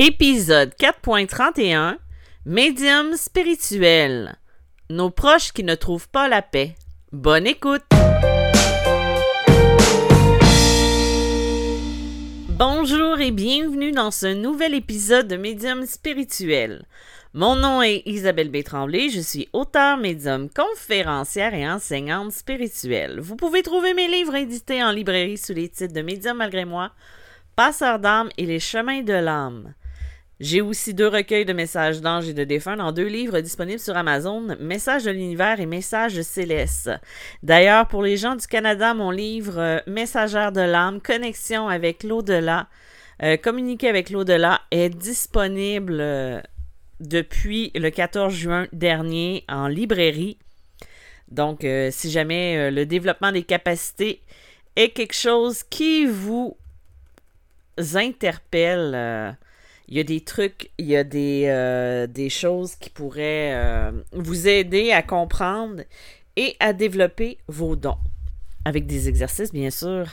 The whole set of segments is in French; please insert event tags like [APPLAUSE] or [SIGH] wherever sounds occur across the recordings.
Épisode 4.31 Médium spirituel. Nos proches qui ne trouvent pas la paix. Bonne écoute! Bonjour et bienvenue dans ce nouvel épisode de Médium spirituel. Mon nom est Isabelle B. Je suis auteur, médium, conférencière et enseignante spirituelle. Vous pouvez trouver mes livres édités en librairie sous les titres de Médium malgré moi, Passeur d'âme et Les chemins de l'âme. J'ai aussi deux recueils de messages d'anges et de défunts dans deux livres disponibles sur Amazon, Messages de l'univers et Messages célestes. D'ailleurs, pour les gens du Canada, mon livre euh, Messagère de l'âme, Connexion avec l'au-delà, euh, communiquer avec l'au-delà est disponible euh, depuis le 14 juin dernier en librairie. Donc, si jamais le développement des capacités est quelque chose qui vous interpelle, il y a des trucs, il y a des, euh, choses qui pourraient euh, vous aider à comprendre et à développer vos dons. Avec des exercices, bien sûr.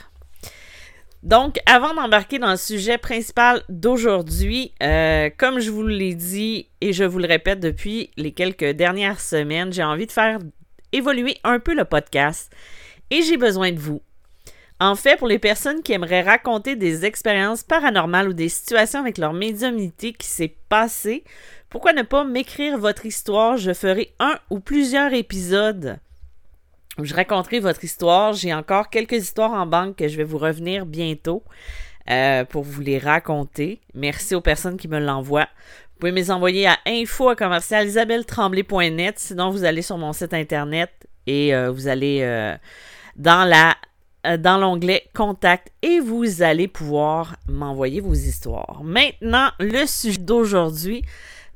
Donc, avant d'embarquer dans le sujet principal d'aujourd'hui, euh, comme je vous l'ai dit et je vous le répète depuis les quelques dernières semaines, j'ai envie de faire évoluer un peu le podcast et j'ai besoin de vous. En fait, pour les personnes qui aimeraient raconter des expériences paranormales ou des situations avec leur médiumnité qui s'est passée, pourquoi ne pas m'écrire votre histoire? Je ferai un ou plusieurs épisodes où je raconterai votre histoire. J'ai encore quelques histoires en banque que je vais vous revenir bientôt euh, pour vous les raconter. Merci aux personnes qui me l'envoient. Vous pouvez me les envoyer à info Sinon, vous allez sur mon site internet et euh, vous allez euh, dans la dans l'onglet Contact et vous allez pouvoir m'envoyer vos histoires. Maintenant, le sujet d'aujourd'hui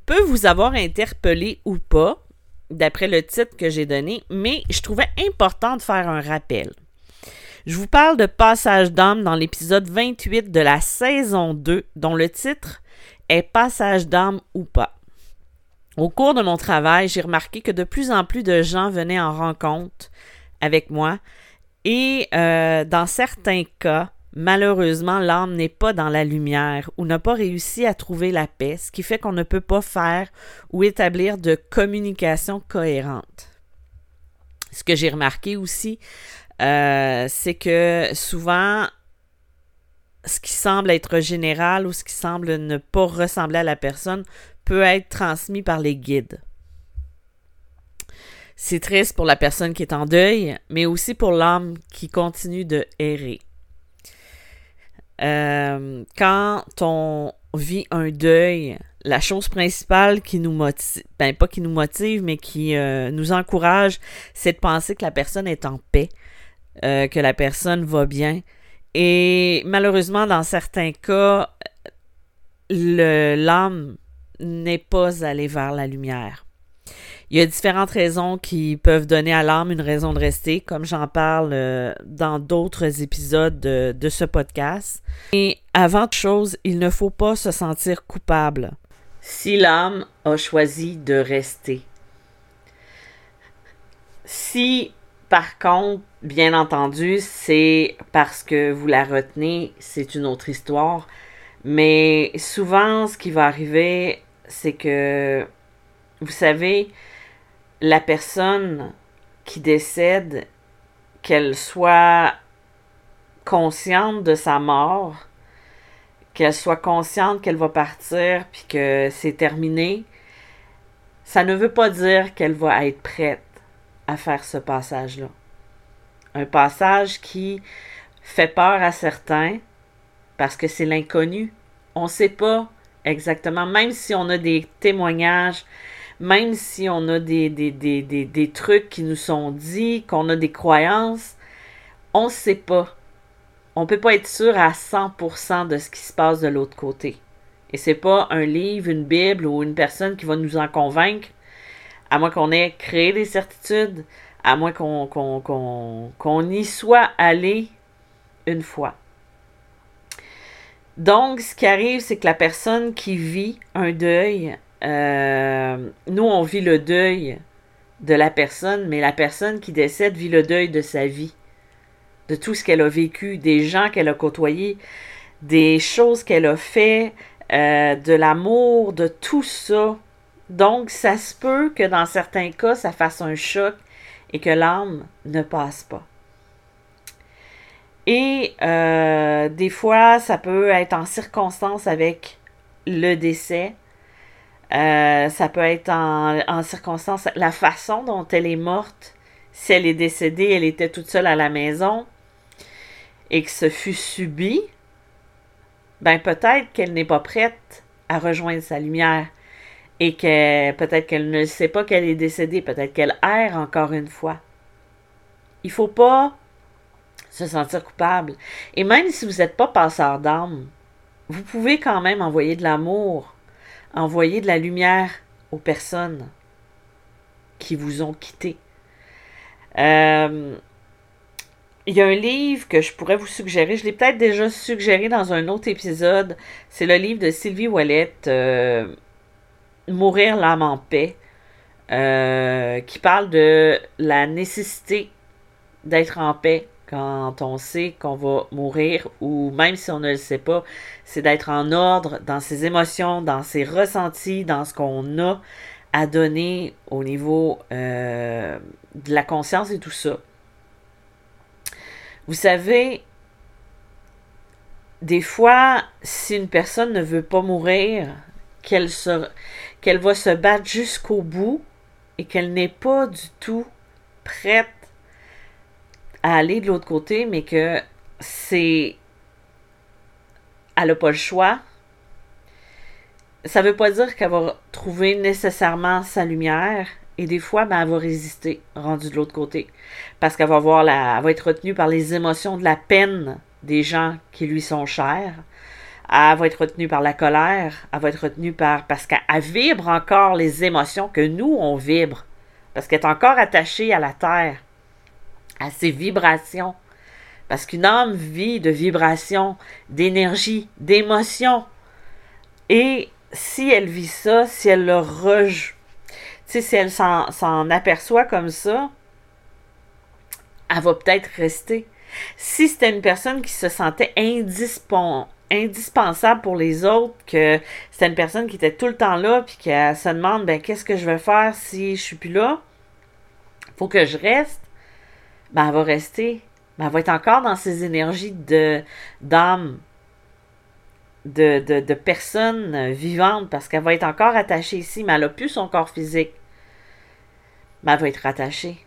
peut vous avoir interpellé ou pas, d'après le titre que j'ai donné, mais je trouvais important de faire un rappel. Je vous parle de Passage d'âme dans l'épisode 28 de la saison 2, dont le titre est Passage d'âme ou pas. Au cours de mon travail, j'ai remarqué que de plus en plus de gens venaient en rencontre avec moi et euh, dans certains cas, malheureusement, l'âme n'est pas dans la lumière ou n'a pas réussi à trouver la paix, ce qui fait qu'on ne peut pas faire ou établir de communication cohérente. Ce que j'ai remarqué aussi, euh, c'est que souvent, ce qui semble être général ou ce qui semble ne pas ressembler à la personne peut être transmis par les guides. C'est triste pour la personne qui est en deuil, mais aussi pour l'âme qui continue de errer. Euh, quand on vit un deuil, la chose principale qui nous motive, ben pas qui nous motive, mais qui euh, nous encourage, c'est de penser que la personne est en paix, euh, que la personne va bien. Et malheureusement, dans certains cas, l'âme n'est pas allée vers la lumière. Il y a différentes raisons qui peuvent donner à l'âme une raison de rester, comme j'en parle euh, dans d'autres épisodes de, ce podcast. Et avant toute chose, il ne faut pas se sentir coupable si l'âme a choisi de rester. Si, par contre, bien entendu, c'est parce que vous la retenez, c'est une autre histoire. Mais souvent, ce qui va arriver, c'est que, vous savez, la personne qui décède, qu'elle soit consciente de sa mort, qu'elle soit consciente qu'elle va partir puis que c'est terminé, ça ne veut pas dire qu'elle va être prête à faire ce passage-là. Un passage qui fait peur à certains parce que c'est l'inconnu. On ne sait pas exactement, même si on a des témoignages, même si on a des, des, trucs qui nous sont dits, qu'on a des croyances, on ne sait pas. On ne peut pas être sûr à 100% de ce qui se passe de l'autre côté. Et c'est pas un livre, une Bible ou une personne qui va nous en convaincre, à moins qu'on ait créé des certitudes, à moins qu'on qu'on y soit allé une fois. Donc, ce qui arrive, c'est que la personne qui vit un deuil, euh, nous, on vit le deuil de la personne, mais la personne qui décède vit le deuil de sa vie, de tout ce qu'elle a vécu, des gens qu'elle a côtoyés, des choses qu'elle a fait, euh, de l'amour, de tout ça. Donc, ça se peut que dans certains cas, ça fasse un choc et que l'âme ne passe pas. Et euh, des fois, ça peut être en circonstance avec le décès. Euh, ça peut être en, circonstance, la façon dont elle est morte. Si elle est décédée, elle était toute seule à la maison et que ce fut subi, ben peut-être qu'elle n'est pas prête à rejoindre sa lumière et que peut-être qu'elle ne sait pas qu'elle est décédée, peut-être qu'elle erre encore une fois. Il faut pas se sentir coupable. Et même si vous n'êtes pas passeur d'âme, vous pouvez quand même envoyer de l'amour, envoyer de la lumière aux personnes qui vous ont quitté. Euh, il y a un livre que je pourrais vous suggérer. Je l'ai peut-être déjà suggéré dans un autre épisode. C'est le livre de Sylvie Wallet, euh, Mourir l'âme en paix, euh, qui parle de la nécessité d'être en paix quand on sait qu'on va mourir ou même si on ne le sait pas, c'est d'être en ordre dans ses émotions, dans ses ressentis, dans ce qu'on a à donner au niveau euh, de la conscience et tout ça. Vous savez, des fois, si une personne ne veut pas mourir, qu'elle qu'elle va se battre jusqu'au bout et qu'elle n'est pas du tout prête à aller de l'autre côté, mais que c'est. Elle n'a pas le choix. Ça ne veut pas dire qu'elle va trouver nécessairement sa lumière. Et des fois, ben, elle va résister, rendue de l'autre côté. Parce qu'elle va la, va être retenue par les émotions de la peine des gens qui lui sont chers. Elle va être retenue par la colère. Elle va être retenue par. Parce qu'elle vibre encore les émotions que nous, on vibre. Parce qu'elle est encore attachée à la terre, à ses vibrations. Parce qu'une âme vit de vibrations, d'énergie, d'émotions. Et si elle vit ça, si elle le rejoue, si elle s'en aperçoit comme ça, elle va peut-être rester. Si c'était une personne qui se sentait indispensable pour les autres, que c'était une personne qui était tout le temps là, puis qu'elle se demande ben, qu'est-ce que je vais faire si je suis plus là, faut que je reste, ben, elle va rester. Ben, elle va être encore dans ses énergies d'âme, de, de, personnes vivantes, parce qu'elle va être encore attachée ici, mais elle n'a plus son corps physique elle va être rattachée.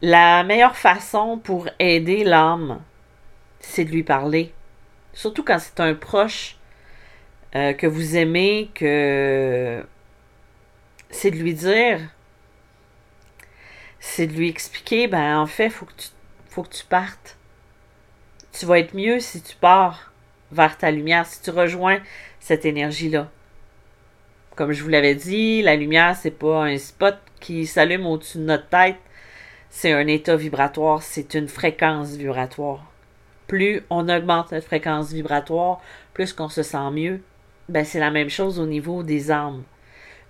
La meilleure façon pour aider l'âme, c'est de lui parler. Surtout quand c'est un proche euh, que vous aimez, que c'est de lui dire, c'est de lui expliquer, ben en fait, faut faut que tu partes. Tu vas être mieux si tu pars vers ta lumière, si tu rejoins cette énergie-là. Comme je vous l'avais dit, la lumière, c'est pas un spot qui s'allume au-dessus de notre tête. C'est un état vibratoire, c'est une fréquence vibratoire. Plus on augmente notre fréquence vibratoire, plus qu'on se sent mieux. Ben, c'est la même chose au niveau des âmes.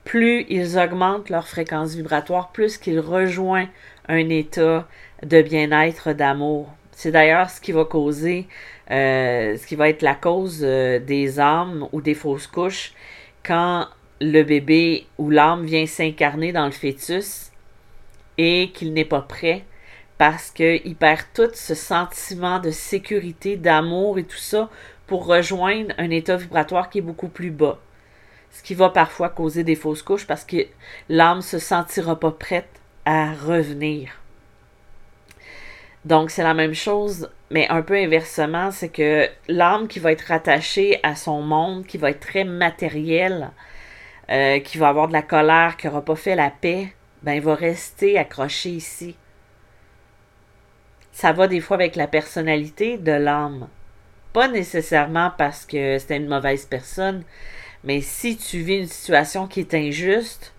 Plus ils augmentent leur fréquence vibratoire, plus qu'ils rejoignent un état de bien-être, d'amour. C'est d'ailleurs ce qui va causer, euh, ce qui va être la cause euh, des âmes ou des fausses couches quand le bébé ou l'âme vient s'incarner dans le fœtus et qu'il n'est pas prêt parce qu'il perd tout ce sentiment de sécurité, d'amour et tout ça pour rejoindre un état vibratoire qui est beaucoup plus bas. Ce qui va parfois causer des fausses couches parce que l'âme se sentira pas prête à revenir. Donc c'est la même chose, mais un peu inversement, c'est que l'âme qui va être rattachée à son monde, qui va être très matériel, euh, qui va avoir de la colère, qui n'aura pas fait la paix, ben, va rester accroché ici. Ça va des fois avec la personnalité de l'âme. Pas nécessairement parce que c'était une mauvaise personne, mais si tu vis une situation qui est injuste,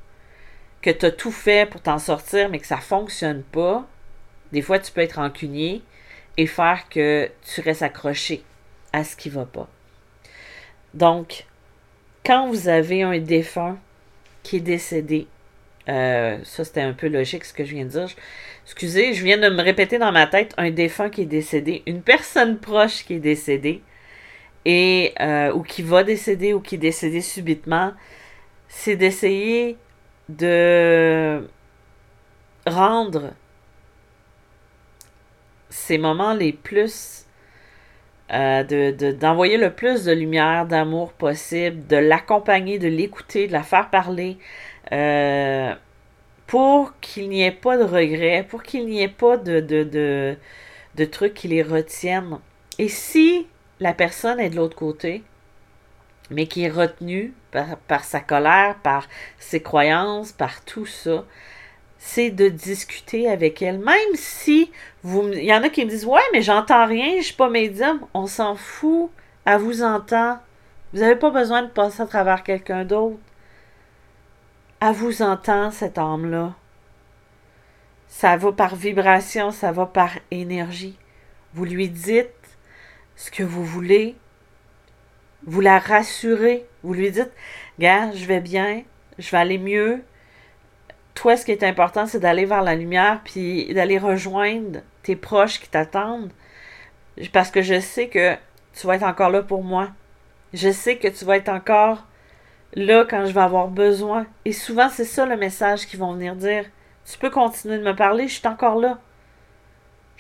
que tu as tout fait pour t'en sortir, mais que ça ne fonctionne pas, des fois tu peux être rancunier et faire que tu restes accroché à ce qui ne va pas. Donc, quand vous avez un défunt qui est décédé, euh, ça c'était un peu logique ce que je viens de dire. Excusez, je viens de me répéter dans ma tête un défunt qui est décédé, une personne proche qui est décédée, et ou qui va décéder ou qui est décédé subitement, c'est d'essayer de rendre ces moments les plus euh, de, d'envoyer le plus de lumière, d'amour possible, de l'accompagner, de l'écouter, de la faire parler, euh, pour qu'il n'y ait pas de regrets, pour qu'il n'y ait pas de, de, de, trucs qui les retiennent. Et si la personne est de l'autre côté, mais qui est retenue par, sa colère, par ses croyances, par tout ça, c'est de discuter avec elle. Même si vous, il y en a qui me disent Ouais, mais j'entends rien, je suis pas médium. On s'en fout. Elle vous entend. Vous n'avez pas besoin de passer à travers quelqu'un d'autre. Elle vous entend, cette âme-là. Ça va par vibration, ça va par énergie. Vous lui dites ce que vous voulez. Vous la rassurez. Vous lui dites Gars, je vais bien, je vais aller mieux, toi, ce qui est important, c'est d'aller vers la lumière, puis d'aller rejoindre tes proches qui t'attendent. Parce que je sais que tu vas être encore là pour moi. Je sais que tu vas être encore là quand je vais avoir besoin. Et souvent, c'est ça le message qu'ils vont venir dire. Tu peux continuer de me parler, je suis encore là.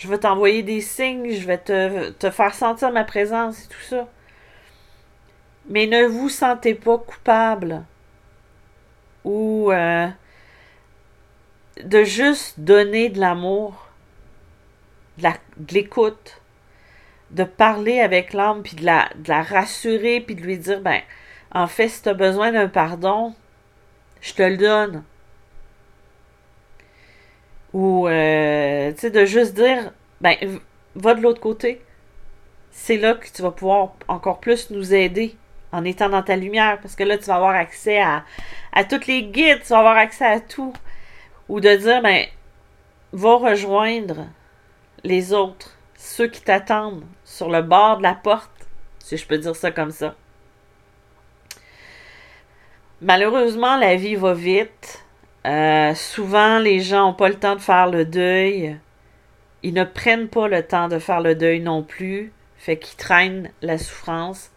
Je vais t'envoyer des signes, je vais te, faire sentir ma présence et tout ça. Mais ne vous sentez pas coupable ou euh, de juste donner de l'amour, de l'écoute, de, parler avec l'âme, puis de la, de la rassurer, puis de lui dire, ben, en fait, si tu as besoin d'un pardon, je te le donne. Ou, euh, tu sais, de juste dire, ben, va de l'autre côté. C'est là que tu vas pouvoir encore plus nous aider en étant dans ta lumière, parce que là, tu vas avoir accès à, à toutes les guides, tu vas avoir accès à tout. Ou de dire, ben, va rejoindre les autres, ceux qui t'attendent sur le bord de la porte, si je peux dire ça comme ça. Malheureusement, la vie va vite. Euh, souvent, les gens n'ont pas le temps de faire le deuil. Ils ne prennent pas le temps de faire le deuil non plus. Fait qu'ils traînent la souffrance,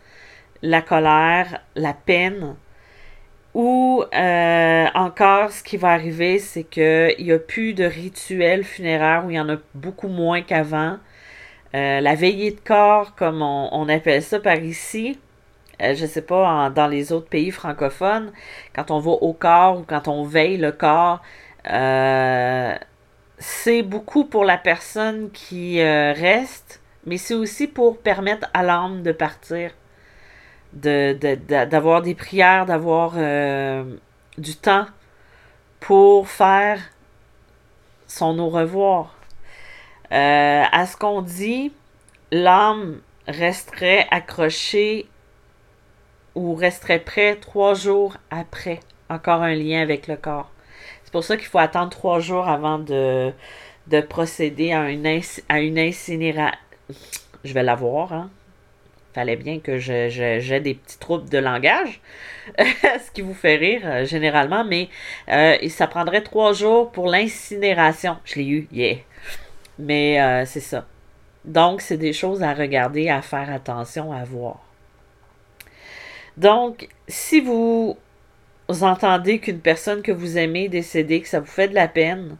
la colère, la peine. Ou euh, encore, ce qui va arriver, c'est qu'il n'y a plus de rituels funéraires où il y en a beaucoup moins qu'avant. Euh, la veillée de corps, comme on, appelle ça par ici, euh, je ne sais pas, dans les autres pays francophones, quand on va au corps ou quand on veille le corps, c'est beaucoup pour la personne qui reste, mais c'est aussi pour permettre à l'âme de partir d'avoir des prières, d'avoir euh, du temps pour faire son au revoir. Euh, à ce qu'on dit, l'âme resterait accrochée ou resterait prêt trois jours après. Encore un lien avec le corps. C'est pour ça qu'il faut attendre trois jours avant de, de procéder à une, incinération. Je vais l'avoir, hein? fallait bien que j'ai des petits troubles de langage, [LAUGHS] ce qui vous fait rire euh, généralement, mais euh, ça prendrait trois jours pour l'incinération. Je l'ai eu, yeah. Mais euh, c'est ça. Donc, c'est des choses à regarder, à faire attention, à voir. Donc, si vous entendez qu'une personne que vous aimez est décédée, que ça vous fait de la peine,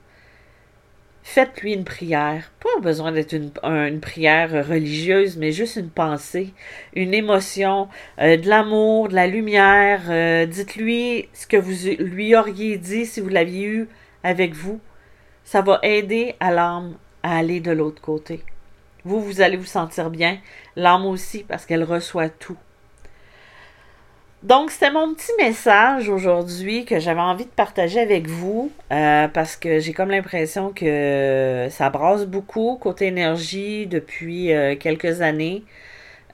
faites-lui une prière. Pas besoin d'être une, prière religieuse, mais juste une pensée, une émotion, euh, de l'amour, de la lumière. Euh, dites-lui ce que vous lui auriez dit si vous l'aviez eu avec vous. Ça va aider à l'âme à aller de l'autre côté. Vous, vous allez vous sentir bien, l'âme aussi, parce qu'elle reçoit tout. Donc, c'était mon petit message aujourd'hui que j'avais envie de partager avec vous euh, parce que j'ai comme l'impression que ça brasse beaucoup côté énergie depuis euh, quelques années.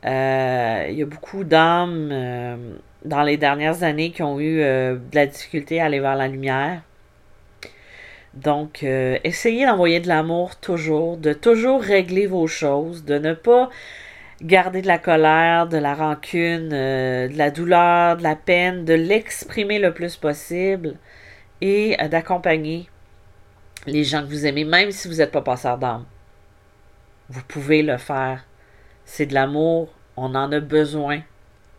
Euh, il y a beaucoup d'âmes dans les dernières années qui ont eu de la difficulté à aller vers la lumière. Donc, essayez d'envoyer de l'amour toujours, de toujours régler vos choses, de ne pas garder de la colère, de la rancune, euh, de la douleur, de la peine, de l'exprimer le plus possible et euh, d'accompagner les gens que vous aimez, même si vous n'êtes pas passeur d'âme. Vous pouvez le faire. C'est de l'amour On en a besoin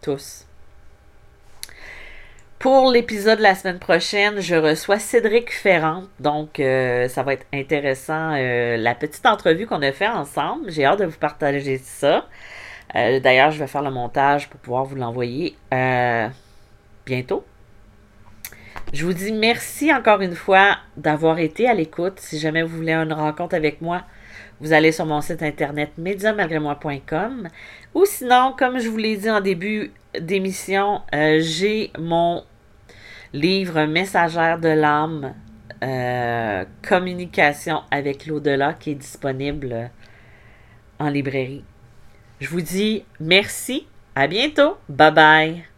tous. Pour l'épisode de la semaine prochaine, je reçois Cédric Ferrand. Donc, euh, ça va être intéressant. Euh, la petite entrevue qu'on a fait ensemble. J'ai hâte de vous partager ça. Euh, d'ailleurs, je vais faire le montage pour pouvoir vous l'envoyer bientôt. Je vous dis merci encore une fois d'avoir été à l'écoute. Si jamais vous voulez une rencontre avec moi, vous allez sur mon site internet médiamalgrémoi.com ou sinon, comme je vous l'ai dit en début d'émission, j'ai mon livre Messagère de l'âme, euh, communication avec l'au-delà qui est disponible en librairie. Je vous dis merci, à bientôt, bye bye.